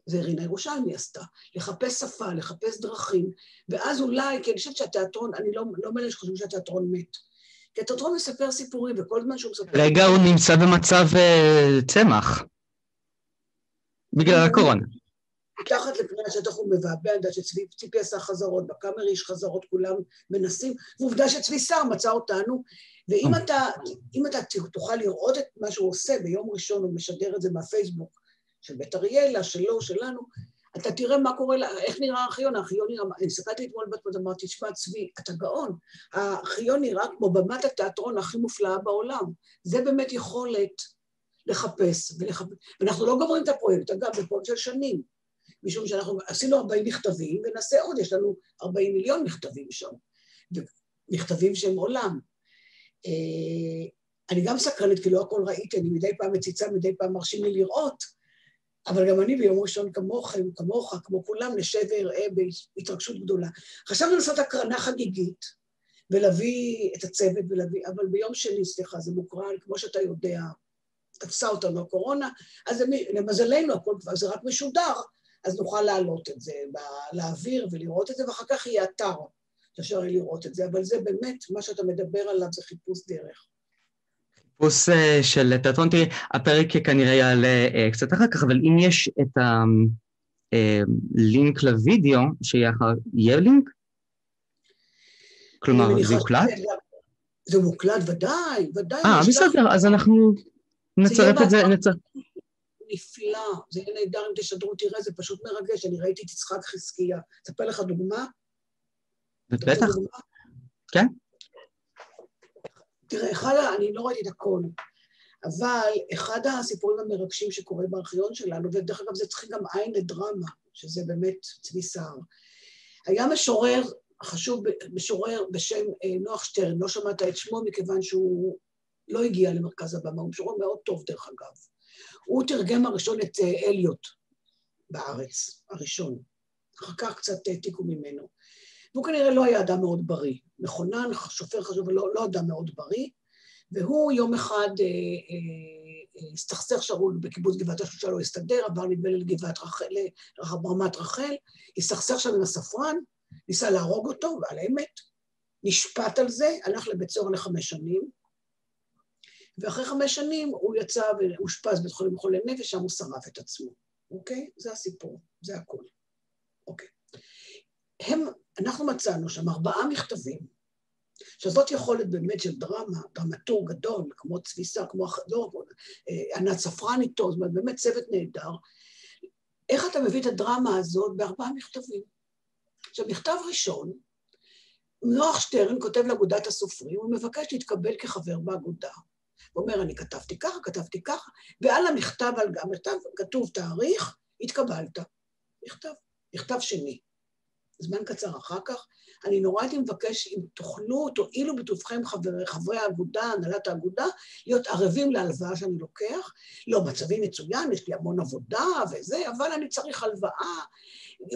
זה רינה ירושלמי עשתה, לחפש שפה, לחפש דרכים, ואז אולי, כי אני חושבת שהתיאטרון, אני לא, לא מאלה שחושבים שהתיאטרון מת. כי התיאטרון מספר סיפורים, וכל זמן שהוא מספר... רגע, הוא נמצא במצב uh, צמח. בגלל הקורונה. מתחת לפני השטח הוא מבעבע, אני יודעת שציפי עשה חזרות, בקאמרי יש חזרות, כולם מנסים, ועובדה שצבי סער מצא אותנו, ואם אוקיי. אתה, אם אתה תוכל לראות את מה שהוא עושה, ביום ראשון הוא משדר את זה מהפייסבוק של בית אריאלה, שלו, שלנו, אתה תראה מה קורה, איך נראה הארכיון, הארכיון נראה, אני הסתכלתי אתמול בת אמרתי, תשמע צבי, אתה גאון, הארכיון נראה כמו במת התיאטרון הכי מופלאה בעולם, זה באמת יכולת לחפש, ולחפש, ואנחנו לא גומרים את הפרויקט, אגב, זה פרויקט של שנים, משום שאנחנו עשינו 40 מכתבים, ונעשה עוד, יש לנו 40 מיליון מכתבים שם, מכתבים שהם עולם. אה, אני גם סקרנית, כי לא הכל ראיתי, אני מדי פעם מציצה, מדי פעם מרשים לי לראות, אבל גם אני ביום ראשון כמוכם, כמוך, כמו כולם, נשב ואראה בהתרגשות גדולה. חשבנו לעשות הקרנה חגיגית, ולהביא את הצוות ולהביא, אבל ביום שני, סליחה, זה מוקרן, כמו שאתה יודע, תפסה אותנו הקורונה, אז למזלנו הכל כבר, זה רק משודר, אז נוכל להעלות את זה לאוויר ולראות את זה, ואחר כך יהיה אתר שאפשר יהיה לראות את זה, אבל זה באמת, מה שאתה מדבר עליו זה חיפוש דרך. חיפוש אה, של תיאטרון, תראי, הפרק כנראה יעלה אה, קצת אחר כך, אבל אם יש את הלינק אה, לוידאו, שיהיה לינק? כלומר, זה יוקלט? זה מוקלט, ודאי, ודאי. אה, בסדר, אז אנחנו נצרף את זה, נצרף. נפלא, זה יהיה נהדר אם תשדרו, תראה, זה פשוט מרגש. אני ראיתי את יצחק חזקיה. אספר לך דוגמה? בטח. כן. תראה, אחד, אני לא ראיתי את הכל, אבל אחד הסיפורים המרגשים שקורה בארכיון שלנו, ודרך אגב זה צריך גם עין לדרמה, שזה באמת צבי סער. היה משורר חשוב, משורר בשם אה, נוח שטרן, לא שמעת את שמו מכיוון שהוא לא הגיע למרכז הבמה, הוא משורר מאוד טוב דרך אגב. הוא תרגם הראשון את אה, אליוט בארץ, הראשון. אחר כך קצת העתיקו ממנו. והוא כנראה לא היה אדם מאוד בריא. מכונן, שופר חשוב, לא, לא אדם מאוד בריא. והוא יום אחד אה, אה, הסתכסך שאול בקיבוץ גבעת השלושה, לא הסתדר, עבר נדמה לי לגבעת רחל, לרמת רחל, הסתכסך שם עם הספרן, ניסה להרוג אותו, ועל האמת, נשפט על זה, הלך לבית סוהר לחמש שנים, ואחרי חמש שנים הוא יצא ואושפז בית חולים חולי נפש, שם הוא שרף את עצמו, אוקיי? זה הסיפור, זה הכול. אוקיי. הם, אנחנו מצאנו שם ארבעה מכתבים, שזאת יכולת באמת של דרמה, דרמטור גדול, כמו צביסה, כמו לא, ענת ספרן איתו, זאת אומרת, באמת צוות נהדר. איך אתה מביא את הדרמה הזאת בארבעה מכתבים? עכשיו, מכתב ראשון, נוח שטרן כותב לאגודת הסופרים, הוא מבקש להתקבל כחבר באגודה. הוא אומר, אני כתבתי ככה, כתבתי ככה, ועל המכתב, על המכתב כתוב תאריך, התקבלת. מכתב, מכתב שני. זמן קצר אחר כך, אני נורא הייתי מבקש אם תוכלו, תואילו בטובכם חברי, חברי האגודה, הנהלת האגודה, להיות ערבים להלוואה שאני לוקח. לא, מצבי מצוין, יש לי המון עבודה וזה, אבל אני צריך הלוואה,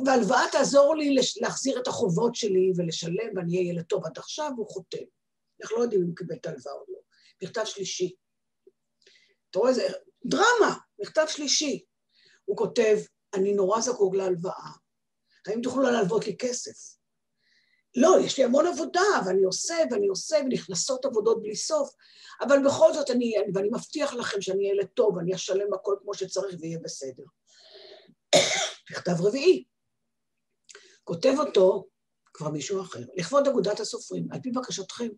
והלוואה תעזור לי להחזיר את החובות שלי ולשלם, ואני אהיה ילד טוב עד עכשיו, והוא חותם. אנחנו לא יודעים אם הוא קיבל את ההלוואה או לא. מכתב שלישי. אתה רואה, זה דרמה, מכתב שלישי. הוא כותב, אני נורא זקוק להלוואה, האם תוכלו להלוות לי כסף? לא, יש לי המון עבודה, ואני עושה, ואני עושה, ונכנסות עבודות בלי סוף, אבל בכל זאת אני, ואני מבטיח לכם שאני ילד טוב, אני אשלם הכל כמו שצריך ויהיה בסדר. *coughs* מכתב רביעי. כותב אותו כבר מישהו אחר, לכבוד אגודת הסופרים, על פי בקשתכם.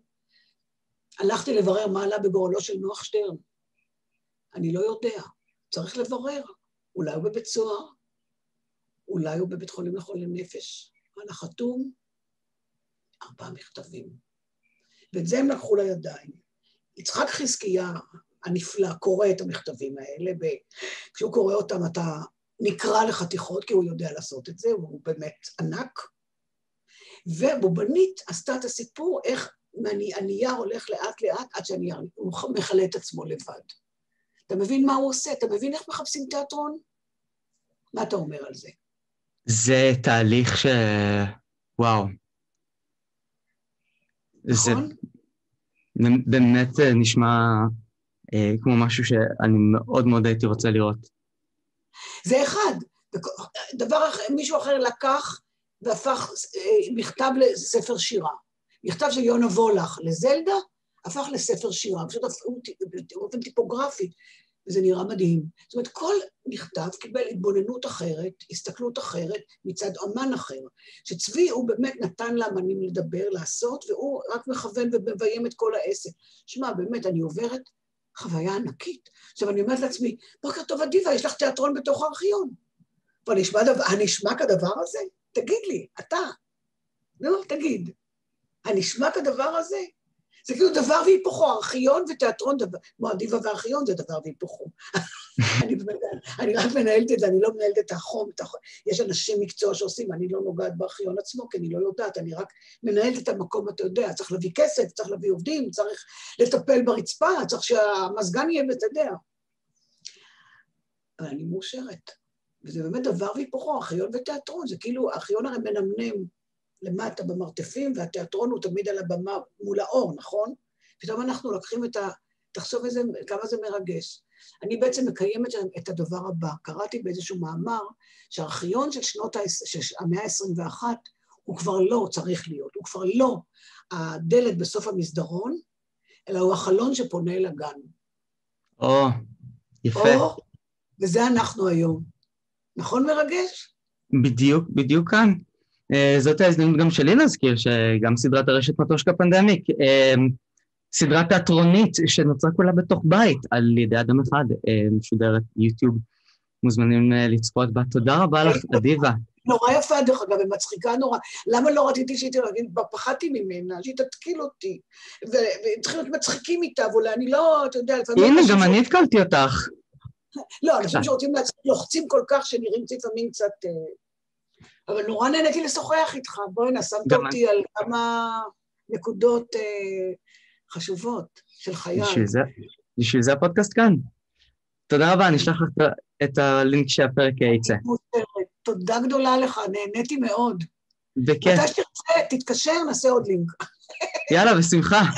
הלכתי לברר מה עלה בגורלו של נוח שטרן. אני לא יודע, צריך לברר. אולי הוא בבית סוהר, אולי הוא בבית חולים לחולי נפש. על החתום, ארבעה מכתבים. ואת זה הם לקחו לידיים. יצחק חזקיה הנפלא קורא את המכתבים האלה, וכשהוא קורא אותם אתה נקרע לחתיכות, כי הוא יודע לעשות את זה, הוא באמת ענק. ובובנית עשתה את הסיפור איך הנייר הולך לאט לאט עד שהנייר, מכלה את עצמו לבד. אתה מבין מה הוא עושה? אתה מבין איך מחפשים תיאטרון? מה אתה אומר על זה? זה תהליך ש... וואו. נכון? זה באמת נשמע אה, כמו משהו שאני מאוד מאוד הייתי רוצה לראות. זה אחד. דבר אחר, מישהו אחר לקח והפך אה, מכתב לספר שירה. מכתב של יונה וולך לזלדה הפך לספר שירה, פשוט באופן טיפוגרפי, וזה נראה מדהים. זאת אומרת, כל מכתב קיבל התבוננות אחרת, הסתכלות אחרת, מצד אמן אחר, שצבי הוא באמת נתן לאמנים לדבר, לעשות, והוא רק מכוון ומביים את כל העסק. שמע, באמת, אני עוברת חוויה ענקית. עכשיו, אני אומרת לעצמי, בוקר טוב, אדיבה, יש לך תיאטרון בתוך הארכיון. הנשמע כדבר הזה? תגיד לי, אתה. נו, תגיד. הנשמע כדבר הזה? זה כאילו דבר והיפוכו, ארכיון ותיאטרון, כמו אדיבה וארכיון זה דבר והיפוכו. *laughs* אני, אני רק מנהלת את זה, אני לא מנהלת את החום, את החום. יש אנשים מקצוע שעושים, אני לא נוגעת בארכיון עצמו, כי אני לא יודעת, אני רק מנהלת את המקום, אתה יודע, צריך להביא כסף, צריך להביא עובדים, צריך לטפל ברצפה, צריך שהמזגן יהיה, יודע. אבל אני מאושרת. וזה באמת דבר והיפוכו, ארכיון ותיאטרון, זה כאילו, הארכיון הרי מנמנם למטה במרתפים, והתיאטרון הוא תמיד על הבמה מול האור, נכון? פתאום אנחנו לוקחים את ה... תחשוב איזה, כמה זה מרגש. אני בעצם מקיימת את הדבר הבא. קראתי באיזשהו מאמר שהארכיון של שנות המאה ה-21 הוא כבר לא צריך להיות, הוא כבר לא הדלת בסוף המסדרון, אלא הוא החלון שפונה אל הגן. או, יפה. או, וזה אנחנו היום. נכון מרגש? בדיוק, בדיוק כאן. אה, זאת ההזדמנות גם שלי להזכיר שגם סדרת הרשת מטושקה פנדמיק, אה, סדרה תיאטרונית שנוצרה כולה בתוך בית על ידי אדם אחד, אה, משודרת יוטיוב, מוזמנים לצפות בה. תודה רבה לך, אדיבה. נורא יפה, דרך אגב, ומצחיקה נורא. למה לא רציתי שהיא תגיד, פחדתי ממנה, שהיא תתקיל אותי, וצריכים להיות מצחיקים איתה, ואולי אני לא, אתה יודע, לפעמים... הנה, גם אני התקלתי אותך. לא, אנשים שרוצים להצחיק, לוחצים כל כך שנראים לפעמים קצת... אבל נורא נהניתי לשוחח איתך, בואי שמת אותי על כמה נקודות אה, חשובות של חייל. בשביל זה, בשביל זה הפודקאסט כאן. תודה רבה, אני אשלח לך את הלינק שהפרק יצא. תודה גדולה לך, נהניתי מאוד. בכיף. מתי שתרצה, תתקשר, נעשה עוד לינק. יאללה, בשמחה. *laughs*